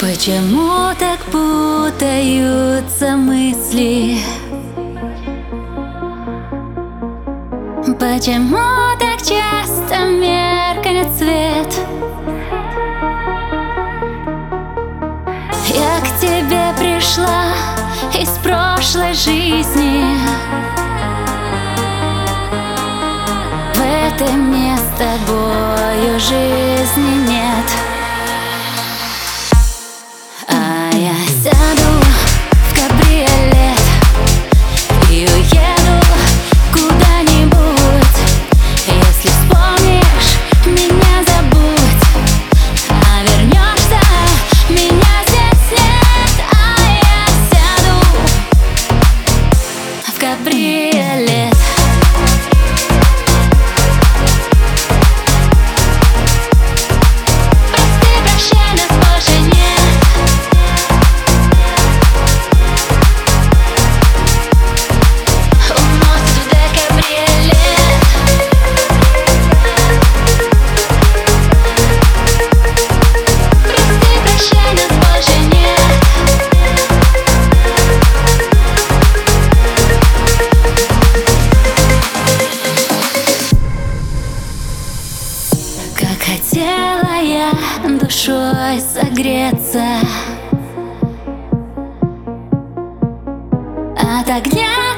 Почему так путаются мысли? Почему так часто меркнет свет? Я к тебе пришла из прошлой жизни В этой мне с тобою жизни нет душой согреться От огня